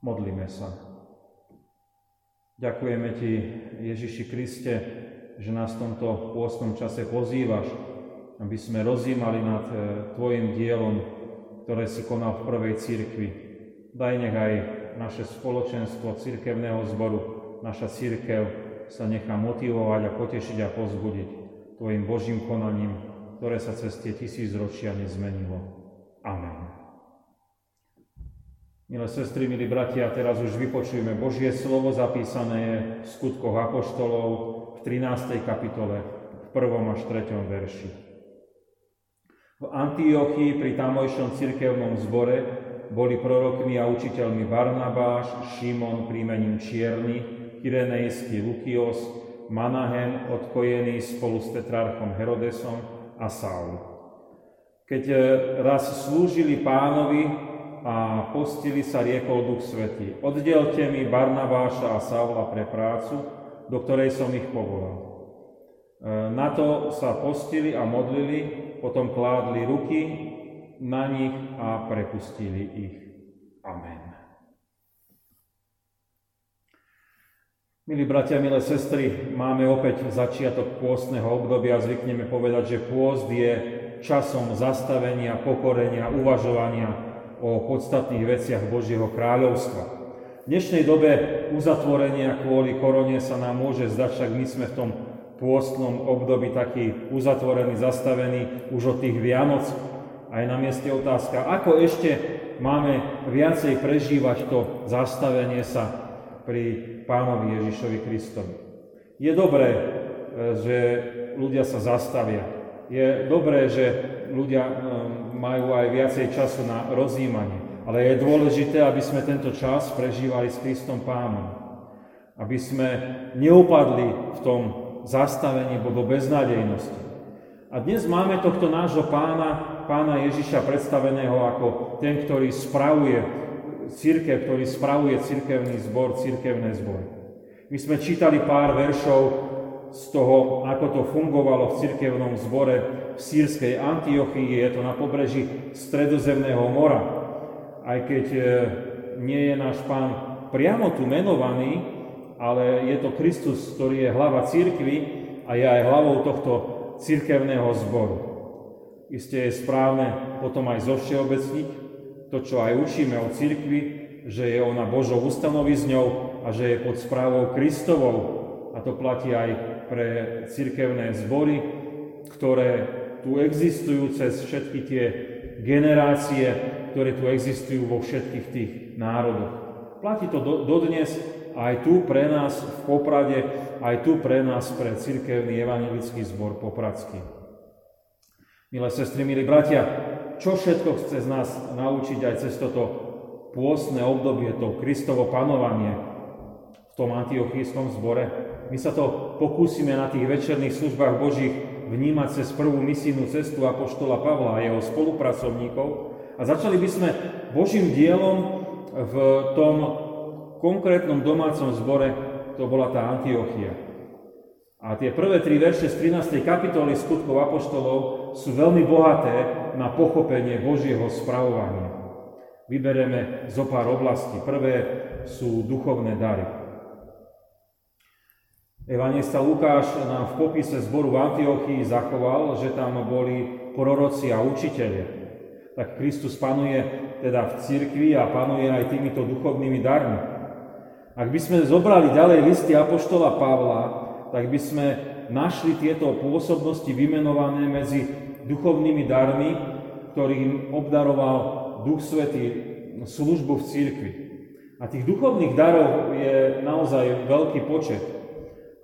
Modlíme sa. Ďakujeme Ti, Ježiši Kriste, že nás v tomto pôstnom čase pozývaš, aby sme rozímali nad e, Tvojim dielom, ktoré si konal v prvej církvi. Daj nech aj naše spoločenstvo církevného zboru, naša církev sa nechá motivovať a potešiť a pozbudiť Tvojim Božím konaním, ktoré sa cez tie tisíc ročia nezmenilo. Milé sestry, milí bratia, teraz už vypočujeme Božie slovo zapísané je v skutkoch Apoštolov v 13. kapitole, v 1. až 3. verši. V Antiochii pri tamojšom cirkevnom zbore boli prorokmi a učiteľmi Barnabáš, Šimon príjmením Čierny, Kyrenejský Lukios, Manahem odkojený spolu s tetrarchom Herodesom a Saul. Keď raz slúžili pánovi, a postili sa riekol Duch Svetý. Oddelte mi Barnabáša a Saula pre prácu, do ktorej som ich povolal. E, na to sa postili a modlili, potom kládli ruky na nich a prepustili ich. Amen. Milí bratia, milé sestry, máme opäť začiatok pôstneho obdobia. Zvykneme povedať, že pôst je časom zastavenia, pokorenia, uvažovania, o podstatných veciach Božieho kráľovstva. V dnešnej dobe uzatvorenia kvôli korone sa nám môže zdať, však my sme v tom pôstnom období taký uzatvorený, zastavený už od tých Vianoc. A je na mieste otázka, ako ešte máme viacej prežívať to zastavenie sa pri pánovi Ježišovi Kristovi. Je dobré, e, že ľudia sa zastavia. Je dobré, že ľudia e, majú aj viacej času na rozjímanie. Ale je dôležité, aby sme tento čas prežívali s Kristom Pánom. Aby sme neupadli v tom zastavení do beznádejnosti. A dnes máme tohto nášho pána, pána Ježiša predstaveného ako ten, ktorý spravuje církev, ktorý spravuje církevný zbor, církevné zbory. My sme čítali pár veršov z toho, ako to fungovalo v cirkevnom zbore v sírskej Antiochii, je to na pobreží Stredozemného mora. Aj keď e, nie je náš pán priamo tu menovaný, ale je to Kristus, ktorý je hlava církvy a je aj hlavou tohto církevného zboru. Isté je správne potom aj zovšeobecniť to, čo aj učíme o církvi, že je ona Božou ustanovizňou a že je pod správou Kristovou. A to platí aj pre cirkevné zbory, ktoré tu existujú cez všetky tie generácie, ktoré tu existujú vo všetkých tých národoch. Platí to do, dodnes aj tu pre nás v Poprade, aj tu pre nás pre cirkevný evangelický zbor Popradský. Milé sestry, milí bratia, čo všetko chce z nás naučiť aj cez toto pôstne obdobie, to Kristovo panovanie v tom antiochijskom zbore? My sa to pokúsime na tých večerných službách Božích vnímať cez prvú misijnú cestu Apoštola Pavla a jeho spolupracovníkov a začali by sme Božím dielom v tom konkrétnom domácom zbore, to bola tá Antiochia. A tie prvé tri verše z 13. kapitoly skutkov Apoštolov sú veľmi bohaté na pochopenie Božieho spravovania. Vybereme zo pár oblastí. Prvé sú duchovné dary. Evangelista Lukáš nám v popise zboru v Antiochii zachoval, že tam boli proroci a učiteľia. Tak Kristus panuje teda v cirkvi a panuje aj týmito duchovnými darmi. Ak by sme zobrali ďalej listy Apoštola Pavla, tak by sme našli tieto pôsobnosti vymenované medzi duchovnými darmi, ktorým obdaroval Duch Svetý službu v cirkvi. A tých duchovných darov je naozaj veľký počet.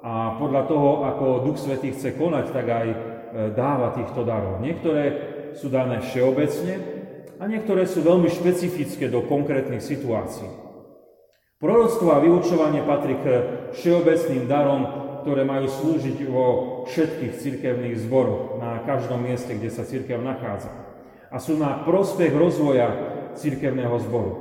A podľa toho, ako Duch Svetý chce konať, tak aj e, dáva týchto darov. Niektoré sú dané všeobecne a niektoré sú veľmi špecifické do konkrétnych situácií. Proroctvo a vyučovanie patrí k všeobecným darom, ktoré majú slúžiť vo všetkých cirkevných zboroch, na každom mieste, kde sa cirkev nachádza. A sú na prospech rozvoja cirkevného zboru.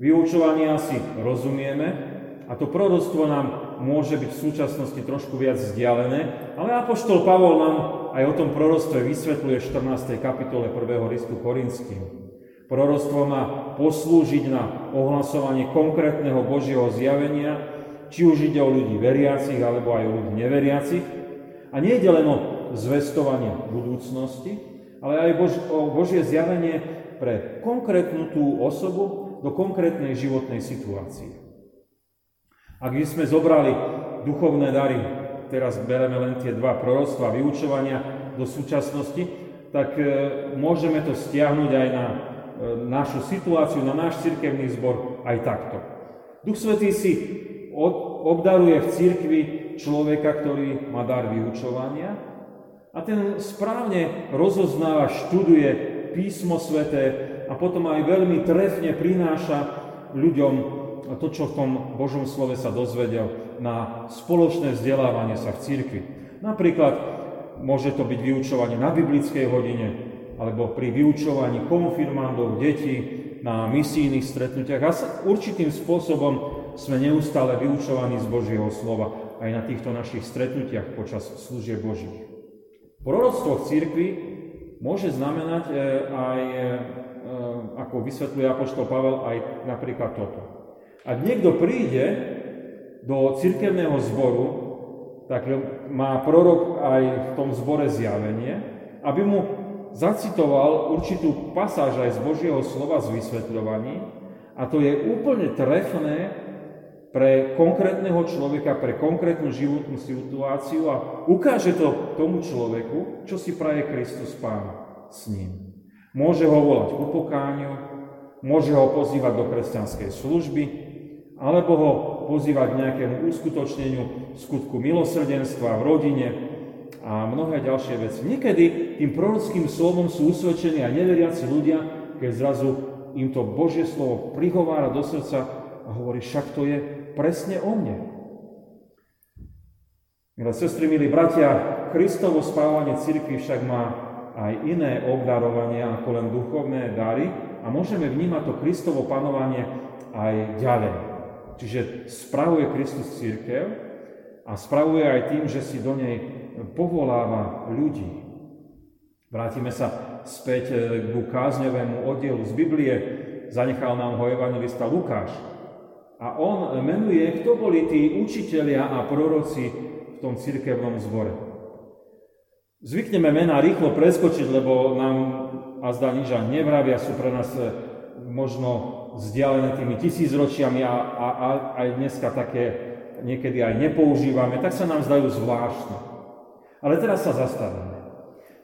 Vyučovanie asi rozumieme, a to proroctvo nám môže byť v súčasnosti trošku viac vzdialené, ale Apoštol Pavol nám aj o tom proroctve vysvetľuje v 14. kapitole 1. listu Korinským. Proroctvo má poslúžiť na ohlasovanie konkrétneho Božieho zjavenia, či už ide o ľudí veriacich, alebo aj o ľudí neveriacich. A nie ide len o zvestovanie budúcnosti, ale aj Bož, o Božie zjavenie pre konkrétnu tú osobu do konkrétnej životnej situácie. Ak by sme zobrali duchovné dary, teraz bereme len tie dva proroctva vyučovania do súčasnosti, tak e, môžeme to stiahnuť aj na E, našu situáciu, na náš cirkevný zbor aj takto. Duch Svetý si obdaruje v cirkvi človeka, ktorý má dar vyučovania a ten správne rozoznáva, študuje písmo sveté a potom aj veľmi trefne prináša ľuďom to, čo v tom Božom slove sa dozvedel na spoločné vzdelávanie sa v cirkvi. Napríklad môže to byť vyučovanie na biblickej hodine, alebo pri vyučovaní konfirmandov, detí, na misijných stretnutiach. A určitým spôsobom sme neustále vyučovaní z Božieho slova aj na týchto našich stretnutiach počas služieb Božích. Proroctvo v cirkvi môže znamenať e, aj, e, ako vysvetľuje Apoštol Pavel, aj napríklad toto. Ak niekto príde do cirkevného zboru, tak má prorok aj v tom zbore zjavenie, aby mu zacitoval určitú pasáž aj z Božieho slova z vysvetľovaní a to je úplne trefné pre konkrétneho človeka, pre konkrétnu životnú situáciu a ukáže to tomu človeku, čo si praje Kristus Pán s ním. Môže ho volať k upokániu, môže ho pozývať do kresťanskej služby, alebo ho pozývať k nejakému uskutočneniu skutku milosrdenstva v rodine, a mnohé ďalšie veci. Niekedy tým prorockým slovom sú usvedčení aj neveriaci ľudia, keď zrazu im to Božie slovo prihovára do srdca a hovorí, však to je presne o mne. Milé sestry, milí bratia, Kristovo spávanie cirkvi však má aj iné obdarovania ako len duchovné dary a môžeme vnímať to Kristovo panovanie aj ďalej. Čiže spravuje Kristus církev a spravuje aj tým, že si do nej povoláva ľudí. Vrátime sa späť eh, k kázňovému oddielu z Biblie. Zanechal nám ho evangelista Lukáš. A on menuje, kto boli tí učitelia a proroci v tom cirkevnom zbore. Zvykneme mená rýchlo preskočiť, lebo nám a zdá nič nevravia, sú pre nás eh, možno vzdialené tými tisícročiami a, a, a aj dneska také niekedy aj nepoužívame, tak sa nám zdajú zvláštne. Ale teraz sa zastavíme.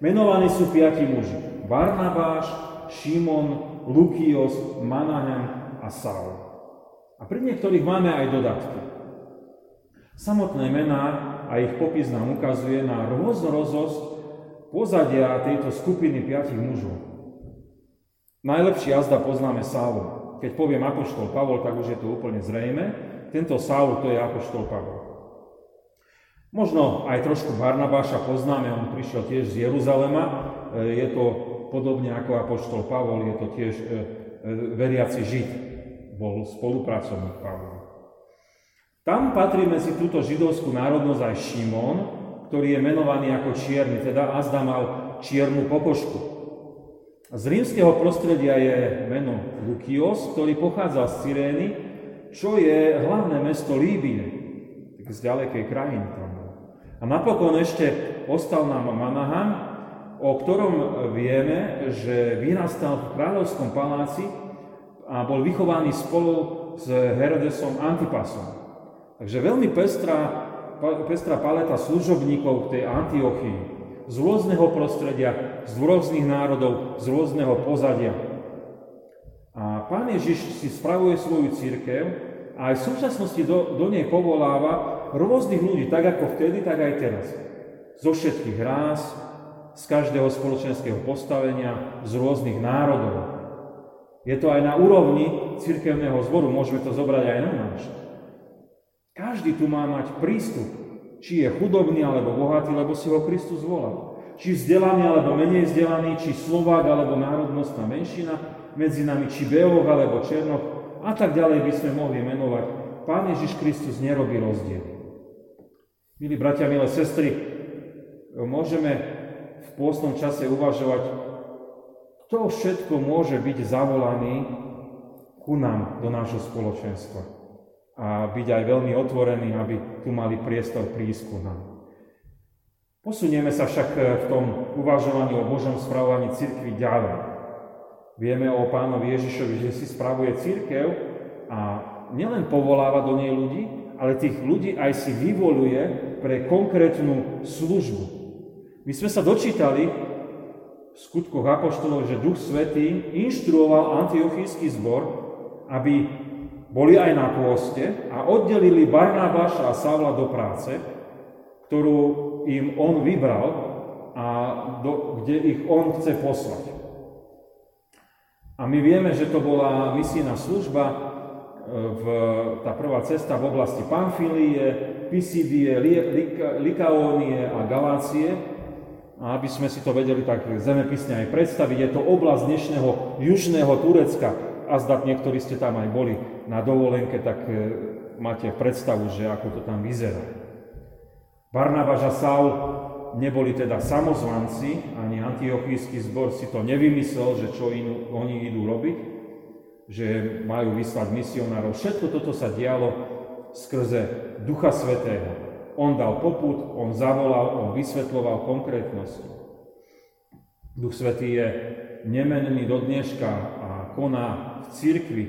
Menovaní sú piati muži. Barnabáš, Šimon, Lukios, Manahem a Saul. A pri niektorých máme aj dodatky. Samotné mená a ich popis nám ukazuje na rôznorozosť pozadia tejto skupiny piatich mužov. Najlepší jazda poznáme Saul. Keď poviem Apoštol Pavol, tak už je to úplne zrejme. Tento Saul to je Apoštol Pavol. Možno aj trošku Barnabáša poznáme, on prišiel tiež z Jeruzalema, e, je to podobne ako apoštol Pavol, je to tiež e, e, veriaci Žid, bol spolupracovník Pavla. Tam patrí medzi túto židovskú národnosť aj Šimon, ktorý je menovaný ako čierny, teda Azda mal čiernu pokožku. Z rímskeho prostredia je meno Lukios, ktorý pochádza z Cyrény, čo je hlavné mesto Líbie, tak z ďalekej krajiny tam. A napokon ešte ostal nám Manahan, o ktorom vieme, že vyrastal v kráľovskom paláci a bol vychovaný spolu s Herodesom Antipasom. Takže veľmi pestrá, pestrá paleta služobníkov v tej Antiochii, z rôzneho prostredia, z rôznych národov, z rôzneho pozadia. A pán Ježiš si spravuje svoju církev a aj v súčasnosti do, do nej povoláva rôznych ľudí, tak ako vtedy, tak aj teraz. Zo všetkých ráz, z každého spoločenského postavenia, z rôznych národov. Je to aj na úrovni cirkevného zboru, môžeme to zobrať aj na náš. Každý tu má mať prístup, či je chudobný alebo bohatý, lebo si ho Kristus volal. Či vzdelaný alebo menej vzdelaný, či Slovák alebo národnostná menšina medzi nami, či Beoch alebo Černoch a tak ďalej by sme mohli menovať. Pán Ježiš Kristus nerobí rozdiel. Milí bratia, milé sestry, môžeme v pôstnom čase uvažovať kto všetko môže byť zavolaný ku nám do nášho spoločenstva a byť aj veľmi otvorený, aby tu mali priestor prísť ku nám. Posunieme sa však v tom uvažovaní o Božom spravovaní cirkvi ďalej. Vieme o pánovi Ježišovi, že si spravuje církev a nielen povoláva do nej ľudí, ale tých ľudí aj si vyvoluje pre konkrétnu službu. My sme sa dočítali v skutkoch Apoštolov, že Duch Svetý inštruoval antiochísky zbor, aby boli aj na pôste a oddelili Barnabáša a Savla do práce, ktorú im on vybral a do, kde ich on chce poslať. A my vieme, že to bola misijná služba, e, v, tá prvá cesta v oblasti Pamfílie, Pisidie, Likaónie a Galácie. A aby sme si to vedeli tak zemepisne aj predstaviť, je to oblasť dnešného južného Turecka. A zdat niektorí ste tam aj boli na dovolenke, tak e, máte predstavu, že ako to tam vyzerá. Barnabáš a Saul neboli teda samozvanci, ani antiochísky zbor si to nevymyslel, že čo inú, oni idú robiť, že majú vyslať misionárov. Všetko toto sa dialo skrze Ducha Svetého. On dal poput, on zavolal, on vysvetloval konkrétnosť. Duch Svetý je nemenný do dneška a koná v cirkvi,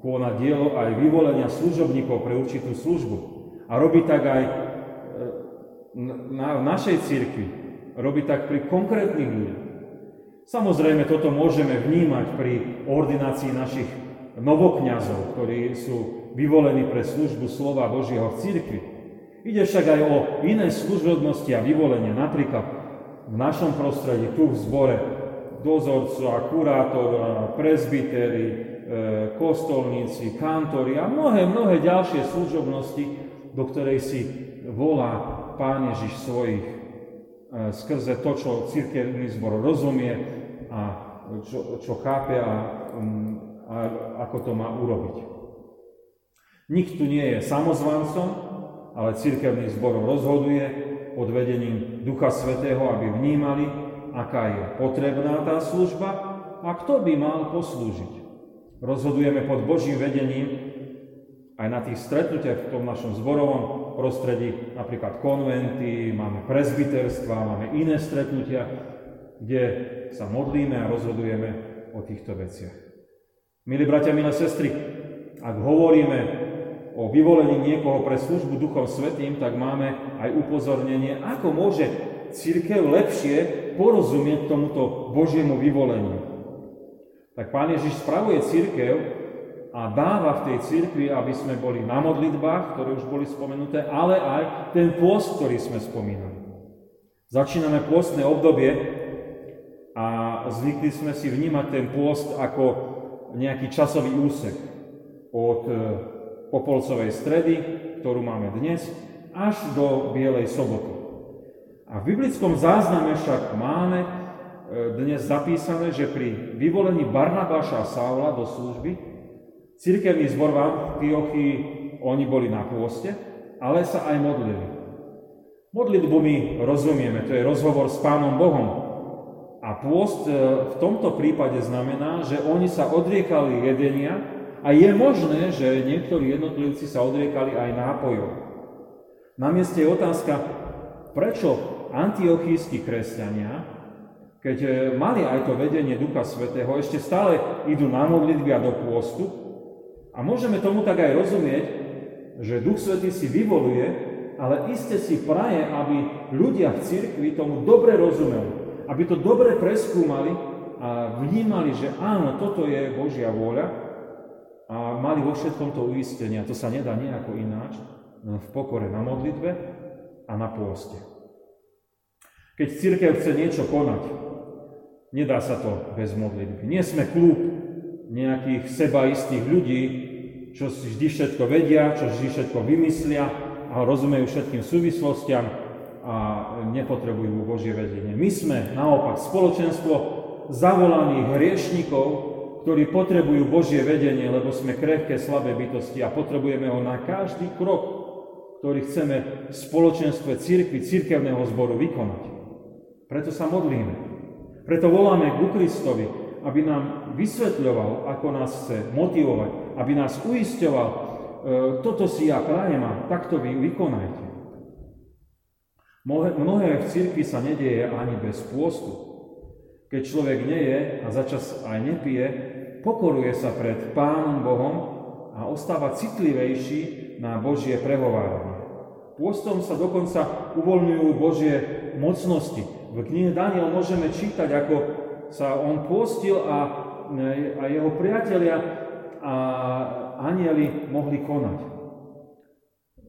koná dielo aj vyvolenia služobníkov pre určitú službu. A robí tak aj na, v našej cirkvi, robí tak pri konkrétnych ľuďoch. Samozrejme, toto môžeme vnímať pri ordinácii našich novokňazov, ktorí sú vyvolení pre službu slova Božieho v cirkvi. Ide však aj o iné služobnosti a vyvolenia, napríklad v našom prostredí, tu v zbore, dozorcovia, kurátor, prezbitery, e, kostolníci, kantori a mnohé, mnohé ďalšie služobnosti, do ktorej si volá Pán Ježiš svojich e, skrze to, čo církevný zbor rozumie a čo, čo chápe a, mm, a ako to má urobiť. Nik tu nie je samozvancom, ale církevný zbor rozhoduje pod vedením Ducha Svetého, aby vnímali, aká je potrebná tá služba a kto by mal poslúžiť. Rozhodujeme pod Božím vedením aj na tých stretnutiach v tom našom zborovom prostredí, napríklad konventy, máme prezbiterstva, máme iné stretnutia, kde sa modlíme a rozhodujeme o týchto veciach. Milí bratia, milé sestry, ak hovoríme o vyvolení niekoho pre službu Duchom Svetým, tak máme aj upozornenie, ako môže církev lepšie porozumieť tomuto Božiemu vyvoleniu. Tak Pán Ježiš spravuje církev a dáva v tej cirkvi, aby sme boli na modlitbách, ktoré už boli spomenuté, ale aj ten pôst, ktorý sme spomínali. Začíname pôstne obdobie a zvykli sme si vnímať ten pôst ako nejaký časový úsek od e, Popolcovej stredy, ktorú máme dnes, až do Bielej soboty. A v biblickom zázname však máme e, dnes zapísané, že pri vyvolení Barnabáša a Saula do služby Cirkevný zbor v Antiochii, oni boli na pôste, ale sa aj modlili. Modlitbu my rozumieme, to je rozhovor s Pánom Bohom. A pôst e, v tomto prípade znamená, že oni sa odriekali jedenia a je možné, že niektorí jednotlivci sa odriekali aj nápojov. Na mieste je otázka, prečo antiochísky kresťania, keď e, mali aj to vedenie Ducha Svetého, ešte stále idú na modlitby a do pôstu, a môžeme tomu tak aj rozumieť, že Duch Svetý si vyvoluje, ale iste si praje, aby ľudia v cirkvi tomu dobre rozumeli, aby to dobre preskúmali a vnímali, že áno, toto je Božia vôľa a mali vo všetkom to uistenie. A to sa nedá nejako ináč, v pokore na modlitbe a na pôste. Keď církev chce niečo konať, nedá sa to bez modlitby. Nie sme klub nejakých sebaistých ľudí, čo si vždy všetko vedia, čo vždy všetko vymyslia a rozumejú všetkým súvislostiam a nepotrebujú Božie vedenie. My sme naopak spoločenstvo zavolaných hriešnikov, ktorí potrebujú Božie vedenie, lebo sme krehké, slabé bytosti a potrebujeme ho na každý krok, ktorý chceme v spoločenstve církvy, církevného zboru vykonať. Preto sa modlíme. Preto voláme ku Kristovi, aby nám vysvetľoval, ako nás chce motivovať, aby nás uisťoval, e, toto si ja prajem a takto vy vykonajte. Mnohé v cirkvi sa nedieje ani bez pôstu. Keď človek neje a začas aj nepije, pokoruje sa pred Pánom Bohom a ostáva citlivejší na Božie prehováranie. Pôstom sa dokonca uvoľňujú Božie mocnosti. V knihe Daniel môžeme čítať, ako sa on pôstil a, a jeho priatelia a anieli mohli konať.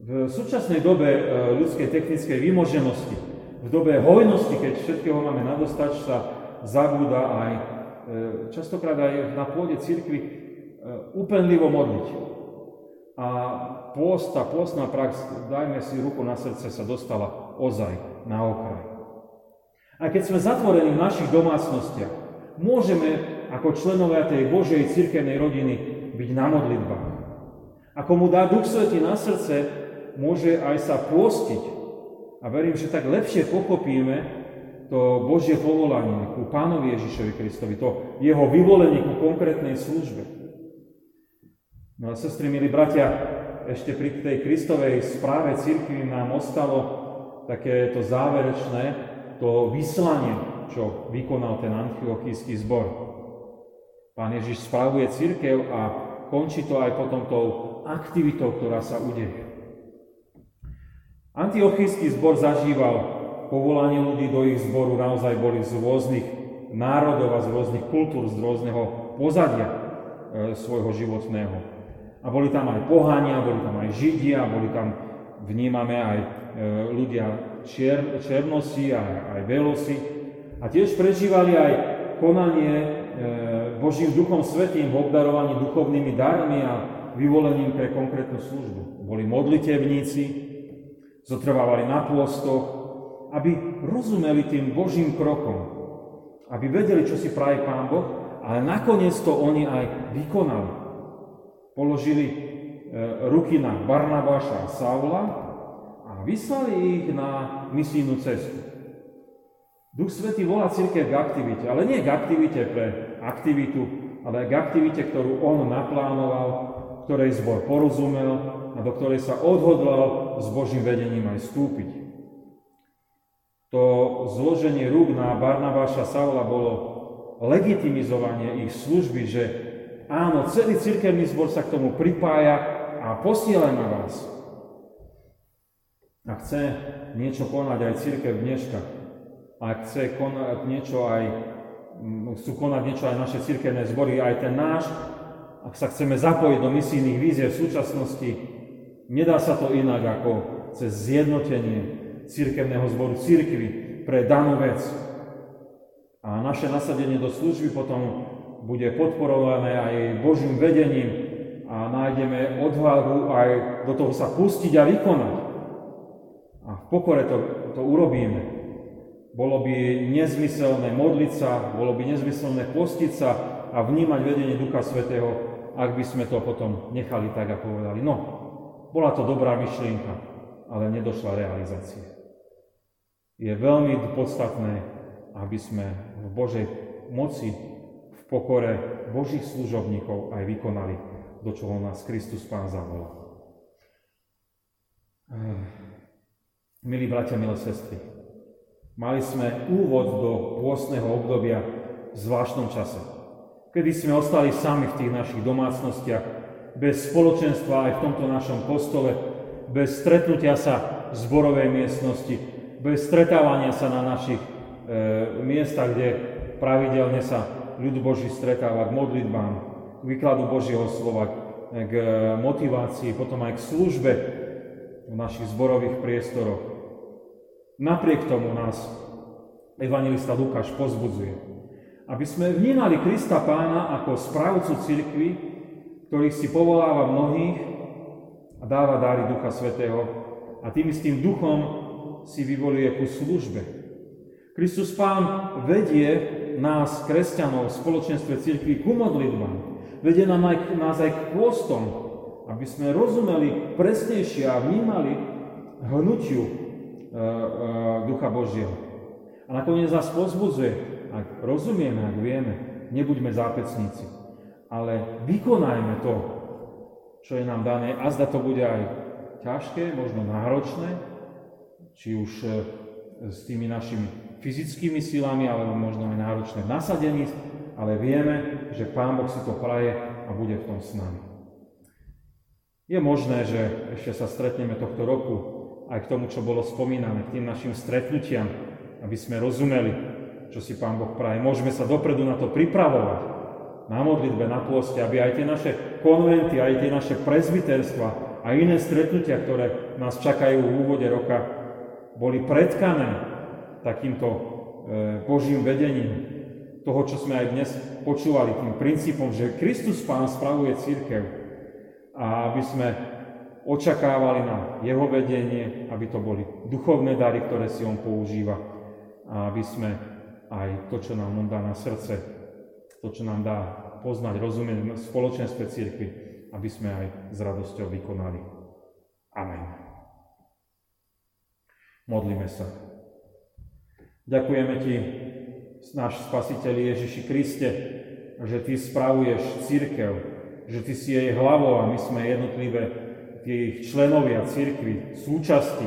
V súčasnej dobe e, ľudskej technickej vymoženosti, v dobe hojnosti, keď všetkého máme nadostač, sa zabúda aj e, častokrát aj na pôde cirkvi e, úpenlivo modliť. A pôsta, pôstna prax, dajme si ruku na srdce, sa dostala ozaj na okraj. A keď sme zatvorení v našich domácnostiach, môžeme ako členovia tej Božej cirkevnej rodiny byť na modlitbách. Ako mu dá Duch Svetý na srdce, môže aj sa pôstiť. A verím, že tak lepšie pochopíme to Božie povolanie ku Pánovi Ježišovi Kristovi, to jeho vyvolenie ku konkrétnej službe. No a sestry, milí bratia, ešte pri tej Kristovej správe církvy nám ostalo také to záverečné, to vyslanie, čo vykonal ten antiochijský zbor. Pán Ježiš spravuje církev a končí to aj potom tou aktivitou, ktorá sa udeje. Antiochijský zbor zažíval povolanie ľudí do ich zboru, naozaj boli z rôznych národov a z rôznych kultúr, z rôzneho pozadia e, svojho životného. A boli tam aj pohania, boli tam aj židia, boli tam, vnímame, aj e, ľudia čier, černosi, aj, aj belosi. A tiež prežívali aj konanie Božím duchom svetým v obdarovaní duchovnými darmi a vyvolením pre konkrétnu službu. Boli modlitevníci, zotrvávali na pôstoch, aby rozumeli tým Božím krokom, aby vedeli, čo si praje Pán Boh, ale nakoniec to oni aj vykonali. Položili e, ruky na Barnabáša a Saula a vyslali ich na misijnú cestu. Duch Svetý volá církev k aktivite, ale nie k aktivite pre aktivitu, ale k aktivite, ktorú on naplánoval, ktorej zbor porozumel a do ktorej sa odhodlal s Božím vedením aj vstúpiť. To zloženie rúk na Barnabáša Saula bolo legitimizovanie ich služby, že áno, celý cirkevný zbor sa k tomu pripája a posiela na vás. A chce niečo konať aj církev dneška, a chce konať niečo aj, chcú konať niečo aj naše cirkevné zbory, aj ten náš, ak sa chceme zapojiť do misijných víziev v súčasnosti, Nedá sa to inak ako cez zjednotenie církevného zboru církvy pre danú vec. A naše nasadenie do služby potom bude podporované aj Božím vedením a nájdeme odvahu aj do toho sa pustiť a vykonať. A v pokore to, to urobíme. Bolo by nezmyselné modliť sa, bolo by nezmyselné postiť sa a vnímať vedenie Ducha Svetého, ak by sme to potom nechali tak a povedali, no, bola to dobrá myšlienka, ale nedošla realizácia. Je veľmi podstatné, aby sme v Božej moci, v pokore Božích služobníkov aj vykonali, do čoho nás Kristus Pán zavolal. Milí bratia, milé sestry, mali sme úvod do pôstneho obdobia v zvláštnom čase, kedy sme ostali sami v tých našich domácnostiach, bez spoločenstva aj v tomto našom kostole, bez stretnutia sa v zborovej miestnosti, bez stretávania sa na našich e, miestach, kde pravidelne sa ľud Boží stretáva k modlitbám, k výkladu Božieho slova, k motivácii, potom aj k službe v našich zborových priestoroch. Napriek tomu nás evangelista Lukáš pozbudzuje, aby sme vnímali Krista Pána ako správcu cirkvi, ktorý si povoláva mnohých a dáva dáry Ducha Svetého a tým istým duchom si vyvoluje ku službe. Kristus Pán vedie nás, kresťanov, v spoločenstve církvy ku modlitbám. Vedie nám aj, nás aj k pôstom, aby sme rozumeli presnejšie a vnímali hnutiu Ducha Božieho. A nakoniec nás pozbudzuje, ak rozumieme, ak vieme, nebuďme zápecníci, ale vykonajme to, čo je nám dané. A zda to bude aj ťažké, možno náročné, či už e, s tými našimi fyzickými silami, alebo možno aj náročné v nasadení, ale vieme, že Pán Boh si to praje a bude v tom s nami. Je možné, že ešte sa stretneme tohto roku aj k tomu, čo bolo spomínané, k tým našim stretnutiam, aby sme rozumeli, čo si Pán Boh praje. Môžeme sa dopredu na to pripravovať, na modlitbe, na pôste, aby aj tie naše konventy, aj tie naše prezbiterstva a iné stretnutia, ktoré nás čakajú v úvode roka, boli predkané takýmto e, Božím vedením, toho, čo sme aj dnes počúvali, tým princípom, že Kristus Pán spravuje církev a aby sme očakávali na jeho vedenie, aby to boli duchovné dary, ktoré si on používa a aby sme aj to, čo nám on dá na srdce, to, čo nám dá poznať, rozumieť v spoločenstve církvy, aby sme aj s radosťou vykonali. Amen. Modlíme sa. Ďakujeme Ti, náš Spasiteľ Ježiši Kriste, že Ty spravuješ církev, že Ty si jej hlavou a my sme jednotlivé tých členovia církvy, súčasti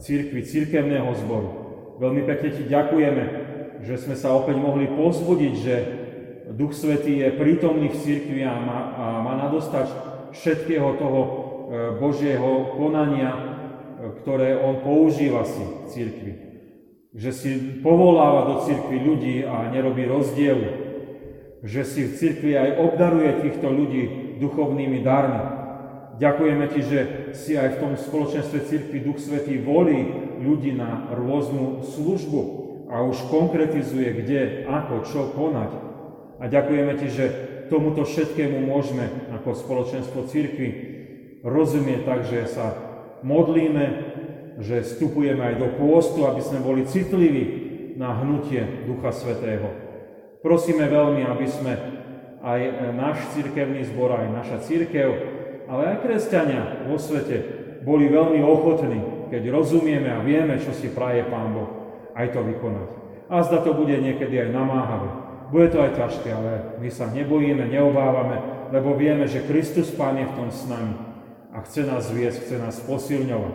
církvy, církevného zboru. Veľmi pekne Ti ďakujeme, že sme sa opäť mohli pozbudiť, že Duch Svetý je prítomný v církvi a má, a má nadostať všetkého toho e, Božieho konania, e, ktoré On používa si v církvi že si povoláva do cirkvi ľudí a nerobí rozdiel, že si v cirkvi aj obdaruje týchto ľudí duchovnými darmi. Ďakujeme Ti, že si aj v tom spoločenstve cirkvi Duch Svetý volí ľudí na rôznu službu a už konkretizuje, kde, ako, čo konať. A ďakujeme Ti, že tomuto všetkému môžeme ako spoločenstvo cirkvi rozumieť tak, že sa modlíme, že vstupujeme aj do pôstu, aby sme boli citliví na hnutie Ducha Svetého. Prosíme veľmi, aby sme aj náš cirkevný zbor, aj naša církev, ale aj kresťania vo svete boli veľmi ochotní, keď rozumieme a vieme, čo si praje Pán Boh, aj to vykonať. A zda to bude niekedy aj namáhavé. Bude to aj ťažké, ale my sa nebojíme, neobávame, lebo vieme, že Kristus Pán je v tom s nami a chce nás viesť, chce nás posilňovať.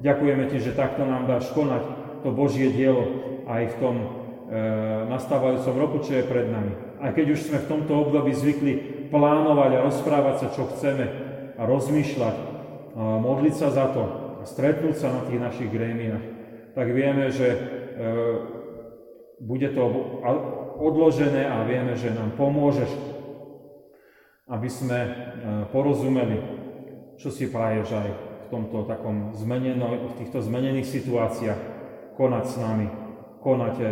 Ďakujeme Ti, že takto nám dáš konať to Božie dielo aj v tom e, nastávajúcom roku, čo je pred nami. Aj keď už sme v tomto období zvykli plánovať a rozprávať sa, čo chceme a rozmýšľať, a modliť sa za to a stretnúť sa na tých našich grémiách, tak vieme, že e, bude to odložené a vieme, že nám pomôžeš, aby sme e, porozumeli, čo si praješ aj v tomto takom zmeneno, v týchto zmenených situáciách konať s nami, konať eh,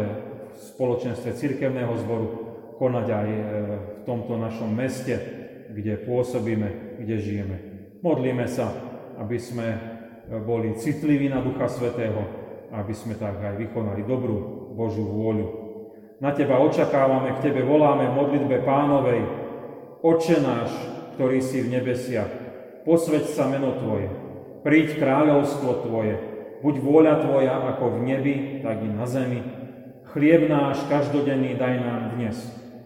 v spoločenstve cirkevného zboru, konať aj eh, v tomto našom meste, kde pôsobíme, kde žijeme. Modlíme sa, aby sme eh, boli citliví na Ducha Svetého, aby sme tak aj vykonali dobrú Božú vôľu. Na Teba očakávame, k Tebe voláme v modlitbe pánovej. Oče náš, ktorý si v nebesiach, posveď sa meno Tvoje, príď kráľovstvo Tvoje, buď vôľa Tvoja ako v nebi, tak i na zemi. Chlieb náš každodenný daj nám dnes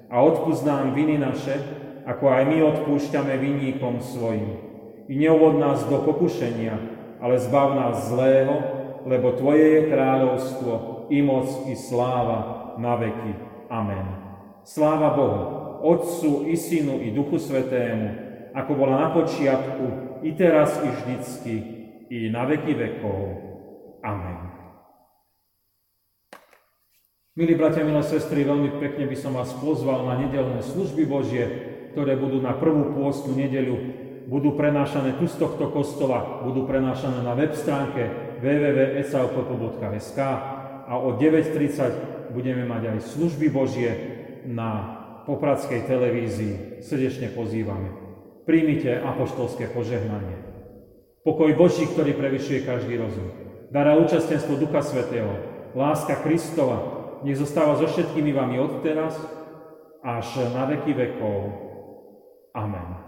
a odpúsť nám viny naše, ako aj my odpúšťame vinníkom svojim. I neuvod nás do pokušenia, ale zbav nás zlého, lebo Tvoje je kráľovstvo, i moc, i sláva na veky. Amen. Sláva Bohu, Otcu, i Synu, i Duchu Svetému, ako bola na počiatku, i teraz, i vždycky, i na veky vekov. Amen. Milí bratia, milé sestry, veľmi pekne by som vás pozval na nedelné služby Božie, ktoré budú na prvú pôstnu nedeľu, budú prenášané tu z tohto kostola, budú prenášané na web stránke www.esaupopo.sk a o 9.30 budeme mať aj služby Božie na Popradskej televízii. Srdečne pozývame. Príjmite apoštolské požehnanie. Pokoj Boží, ktorý prevyšuje každý rozum. Dara účastenstvo Ducha Svetého. Láska Kristova. Nech zostáva so všetkými vami od teraz až na veky vekov. Amen.